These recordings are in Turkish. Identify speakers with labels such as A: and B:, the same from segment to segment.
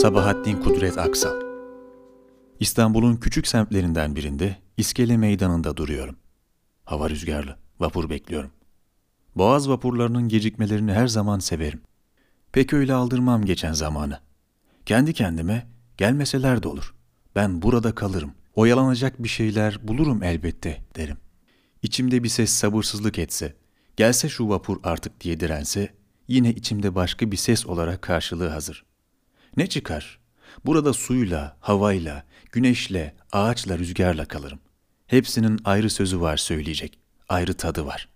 A: Sabahattin Kudret Aksal İstanbul'un küçük semtlerinden birinde İskele Meydanı'nda duruyorum. Hava rüzgarlı, vapur bekliyorum. Boğaz vapurlarının gecikmelerini her zaman severim. Pek öyle aldırmam geçen zamanı. Kendi kendime gelmeseler de olur. Ben burada kalırım. Oyalanacak bir şeyler bulurum elbette derim. İçimde bir ses sabırsızlık etse, gelse şu vapur artık diye dirense, yine içimde başka bir ses olarak karşılığı hazır. Ne çıkar? Burada suyla, havayla, güneşle, ağaçla, rüzgarla kalırım. Hepsinin ayrı sözü var söyleyecek, ayrı tadı var.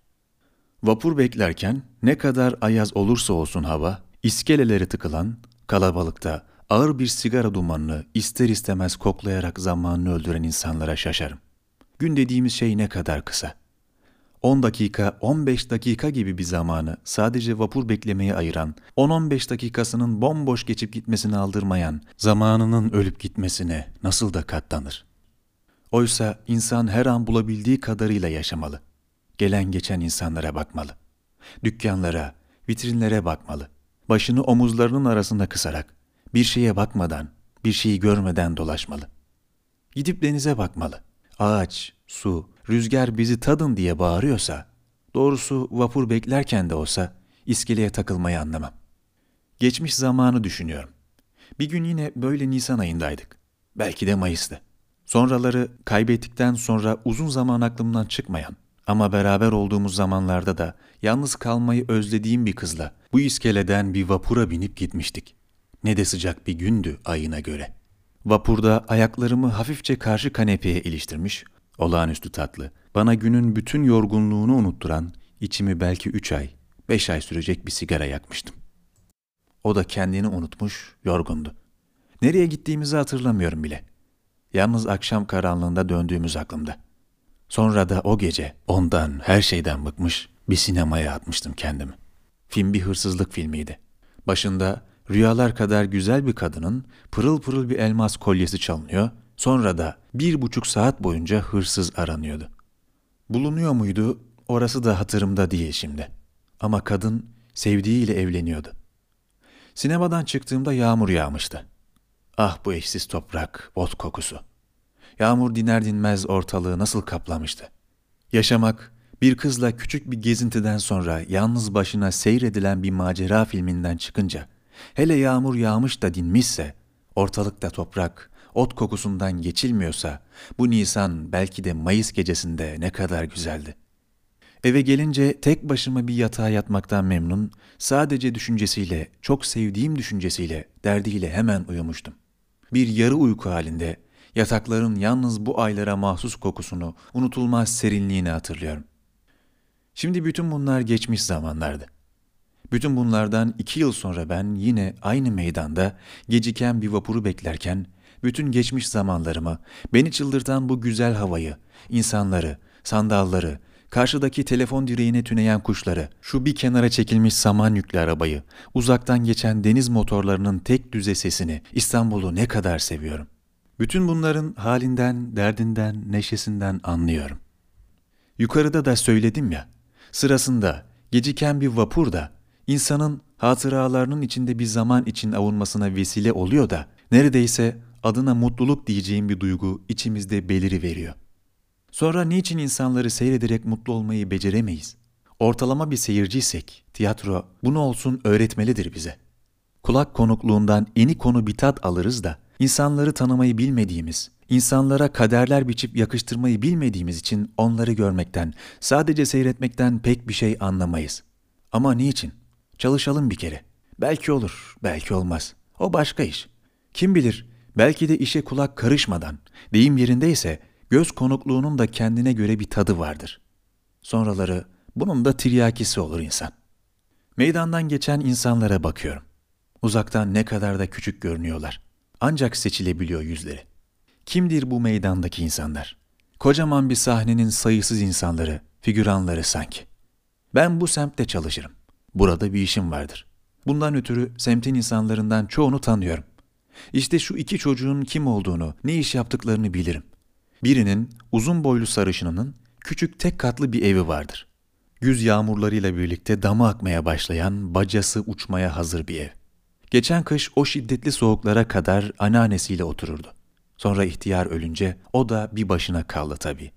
A: Vapur beklerken ne kadar ayaz olursa olsun hava, iskeleleri tıkılan, kalabalıkta ağır bir sigara dumanını ister istemez koklayarak zamanını öldüren insanlara şaşarım. Gün dediğimiz şey ne kadar kısa. 10 dakika, 15 dakika gibi bir zamanı sadece vapur beklemeye ayıran, 10-15 dakikasının bomboş geçip gitmesini aldırmayan, zamanının ölüp gitmesine nasıl da katlanır? Oysa insan her an bulabildiği kadarıyla yaşamalı. Gelen geçen insanlara bakmalı. Dükkanlara, vitrinlere bakmalı. Başını omuzlarının arasında kısarak, bir şeye bakmadan, bir şeyi görmeden dolaşmalı. Gidip denize bakmalı. Ağaç, su, rüzgar bizi tadın diye bağırıyorsa, doğrusu vapur beklerken de olsa iskeleye takılmayı anlamam. Geçmiş zamanı düşünüyorum. Bir gün yine böyle Nisan ayındaydık. Belki de Mayıs'tı. Sonraları kaybettikten sonra uzun zaman aklımdan çıkmayan ama beraber olduğumuz zamanlarda da yalnız kalmayı özlediğim bir kızla bu iskeleden bir vapura binip gitmiştik. Ne de sıcak bir gündü ayına göre. Vapurda ayaklarımı hafifçe karşı kanepeye iliştirmiş, olağanüstü tatlı, bana günün bütün yorgunluğunu unutturan, içimi belki üç ay, beş ay sürecek bir sigara yakmıştım. O da kendini unutmuş, yorgundu. Nereye gittiğimizi hatırlamıyorum bile. Yalnız akşam karanlığında döndüğümüz aklımda. Sonra da o gece ondan, her şeyden bıkmış bir sinemaya atmıştım kendimi. Film bir hırsızlık filmiydi. Başında rüyalar kadar güzel bir kadının pırıl pırıl bir elmas kolyesi çalınıyor, sonra da bir buçuk saat boyunca hırsız aranıyordu. Bulunuyor muydu orası da hatırımda değil şimdi. Ama kadın sevdiğiyle evleniyordu. Sinemadan çıktığımda yağmur yağmıştı. Ah bu eşsiz toprak, ot kokusu. Yağmur diner dinmez ortalığı nasıl kaplamıştı. Yaşamak, bir kızla küçük bir gezintiden sonra yalnız başına seyredilen bir macera filminden çıkınca, hele yağmur yağmış da dinmişse, ortalıkta toprak, ot kokusundan geçilmiyorsa, bu Nisan belki de Mayıs gecesinde ne kadar güzeldi. Eve gelince tek başıma bir yatağa yatmaktan memnun, sadece düşüncesiyle, çok sevdiğim düşüncesiyle, derdiyle hemen uyumuştum. Bir yarı uyku halinde yatakların yalnız bu aylara mahsus kokusunu, unutulmaz serinliğini hatırlıyorum. Şimdi bütün bunlar geçmiş zamanlardı. Bütün bunlardan iki yıl sonra ben yine aynı meydanda geciken bir vapuru beklerken bütün geçmiş zamanlarımı, beni çıldırtan bu güzel havayı, insanları, sandalları, karşıdaki telefon direğine tüneyen kuşları, şu bir kenara çekilmiş saman yüklü arabayı, uzaktan geçen deniz motorlarının tek düze sesini, İstanbul'u ne kadar seviyorum. Bütün bunların halinden, derdinden, neşesinden anlıyorum. Yukarıda da söyledim ya, sırasında geciken bir vapur da insanın hatıralarının içinde bir zaman için avunmasına vesile oluyor da neredeyse adına mutluluk diyeceğim bir duygu içimizde beliri veriyor. Sonra niçin insanları seyrederek mutlu olmayı beceremeyiz? Ortalama bir seyirciysek, tiyatro bunu olsun öğretmelidir bize. Kulak konukluğundan eni konu bir tat alırız da, insanları tanımayı bilmediğimiz, insanlara kaderler biçip yakıştırmayı bilmediğimiz için onları görmekten, sadece seyretmekten pek bir şey anlamayız. Ama niçin? Çalışalım bir kere. Belki olur, belki olmaz. O başka iş. Kim bilir, belki de işe kulak karışmadan, deyim yerindeyse göz konukluğunun da kendine göre bir tadı vardır. Sonraları bunun da tiryakisi olur insan. Meydandan geçen insanlara bakıyorum. Uzaktan ne kadar da küçük görünüyorlar. Ancak seçilebiliyor yüzleri. Kimdir bu meydandaki insanlar? Kocaman bir sahnenin sayısız insanları, figüranları sanki. Ben bu semtte çalışırım. Burada bir işim vardır. Bundan ötürü semtin insanlarından çoğunu tanıyorum. İşte şu iki çocuğun kim olduğunu, ne iş yaptıklarını bilirim. Birinin uzun boylu sarışınının küçük tek katlı bir evi vardır. Güz yağmurlarıyla birlikte damı akmaya başlayan, bacası uçmaya hazır bir ev. Geçen kış o şiddetli soğuklara kadar anneannesiyle otururdu. Sonra ihtiyar ölünce o da bir başına kaldı tabii.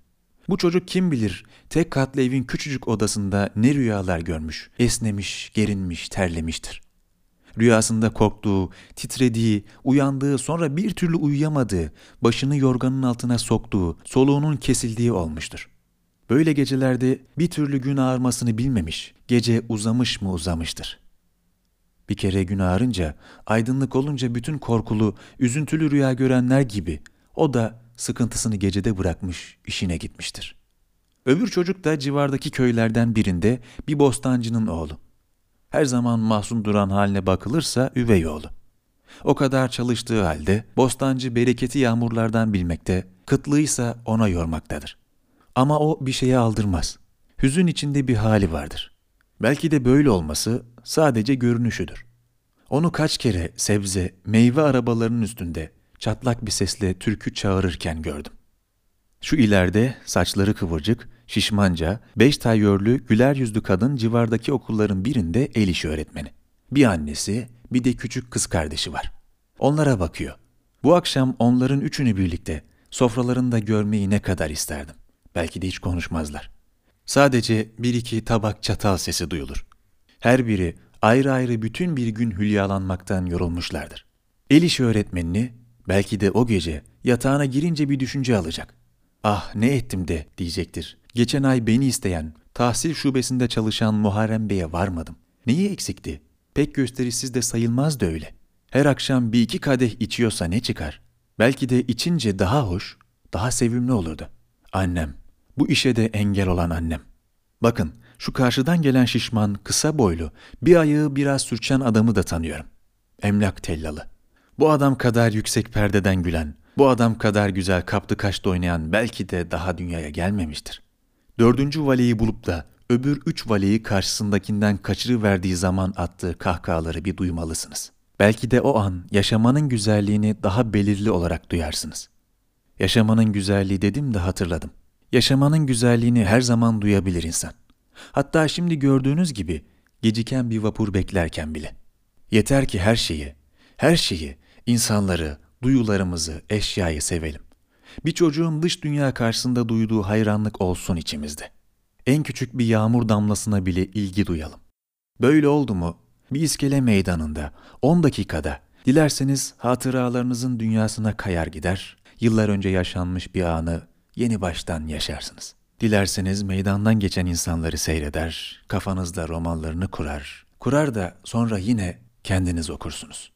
A: Bu çocuk kim bilir tek katlı evin küçücük odasında ne rüyalar görmüş, esnemiş, gerinmiş, terlemiştir. Rüyasında korktuğu, titrediği, uyandığı, sonra bir türlü uyuyamadığı, başını yorganın altına soktuğu, soluğunun kesildiği olmuştur. Böyle gecelerde bir türlü gün ağarmasını bilmemiş, gece uzamış mı uzamıştır. Bir kere gün ağarınca, aydınlık olunca bütün korkulu, üzüntülü rüya görenler gibi o da sıkıntısını gecede bırakmış, işine gitmiştir. Öbür çocuk da civardaki köylerden birinde bir bostancının oğlu. Her zaman mahzun duran haline bakılırsa üvey oğlu. O kadar çalıştığı halde bostancı bereketi yağmurlardan bilmekte, kıtlığıysa ona yormaktadır. Ama o bir şeye aldırmaz. Hüzün içinde bir hali vardır. Belki de böyle olması sadece görünüşüdür. Onu kaç kere sebze, meyve arabalarının üstünde çatlak bir sesle türkü çağırırken gördüm. Şu ileride saçları kıvırcık, şişmanca, beş tayyörlü, güler yüzlü kadın civardaki okulların birinde el işi öğretmeni. Bir annesi, bir de küçük kız kardeşi var. Onlara bakıyor. Bu akşam onların üçünü birlikte sofralarında görmeyi ne kadar isterdim. Belki de hiç konuşmazlar. Sadece bir iki tabak çatal sesi duyulur. Her biri ayrı ayrı bütün bir gün hülyalanmaktan yorulmuşlardır. El işi öğretmenini belki de o gece yatağına girince bir düşünce alacak. Ah ne ettim de diyecektir. Geçen ay beni isteyen, tahsil şubesinde çalışan Muharrem Bey'e varmadım. Neyi eksikti? Pek gösterişsiz de sayılmazdı öyle. Her akşam bir iki kadeh içiyorsa ne çıkar? Belki de içince daha hoş, daha sevimli olurdu. Annem, bu işe de engel olan annem. Bakın, şu karşıdan gelen şişman, kısa boylu, bir ayağı biraz sürçen adamı da tanıyorum. Emlak tellalı. Bu adam kadar yüksek perdeden gülen, bu adam kadar güzel kaptı kaşta oynayan belki de daha dünyaya gelmemiştir. Dördüncü valiyi bulup da öbür üç valiyi karşısındakinden kaçırıverdiği zaman attığı kahkahaları bir duymalısınız. Belki de o an yaşamanın güzelliğini daha belirli olarak duyarsınız. Yaşamanın güzelliği dedim de hatırladım. Yaşamanın güzelliğini her zaman duyabilir insan. Hatta şimdi gördüğünüz gibi geciken bir vapur beklerken bile. Yeter ki her şeyi, her şeyi, insanları, duyularımızı, eşyayı sevelim. Bir çocuğun dış dünya karşısında duyduğu hayranlık olsun içimizde. En küçük bir yağmur damlasına bile ilgi duyalım. Böyle oldu mu bir iskele meydanında 10 dakikada dilerseniz hatıralarınızın dünyasına kayar gider, yıllar önce yaşanmış bir anı yeni baştan yaşarsınız. Dilerseniz meydandan geçen insanları seyreder, kafanızda romanlarını kurar, kurar da sonra yine kendiniz okursunuz.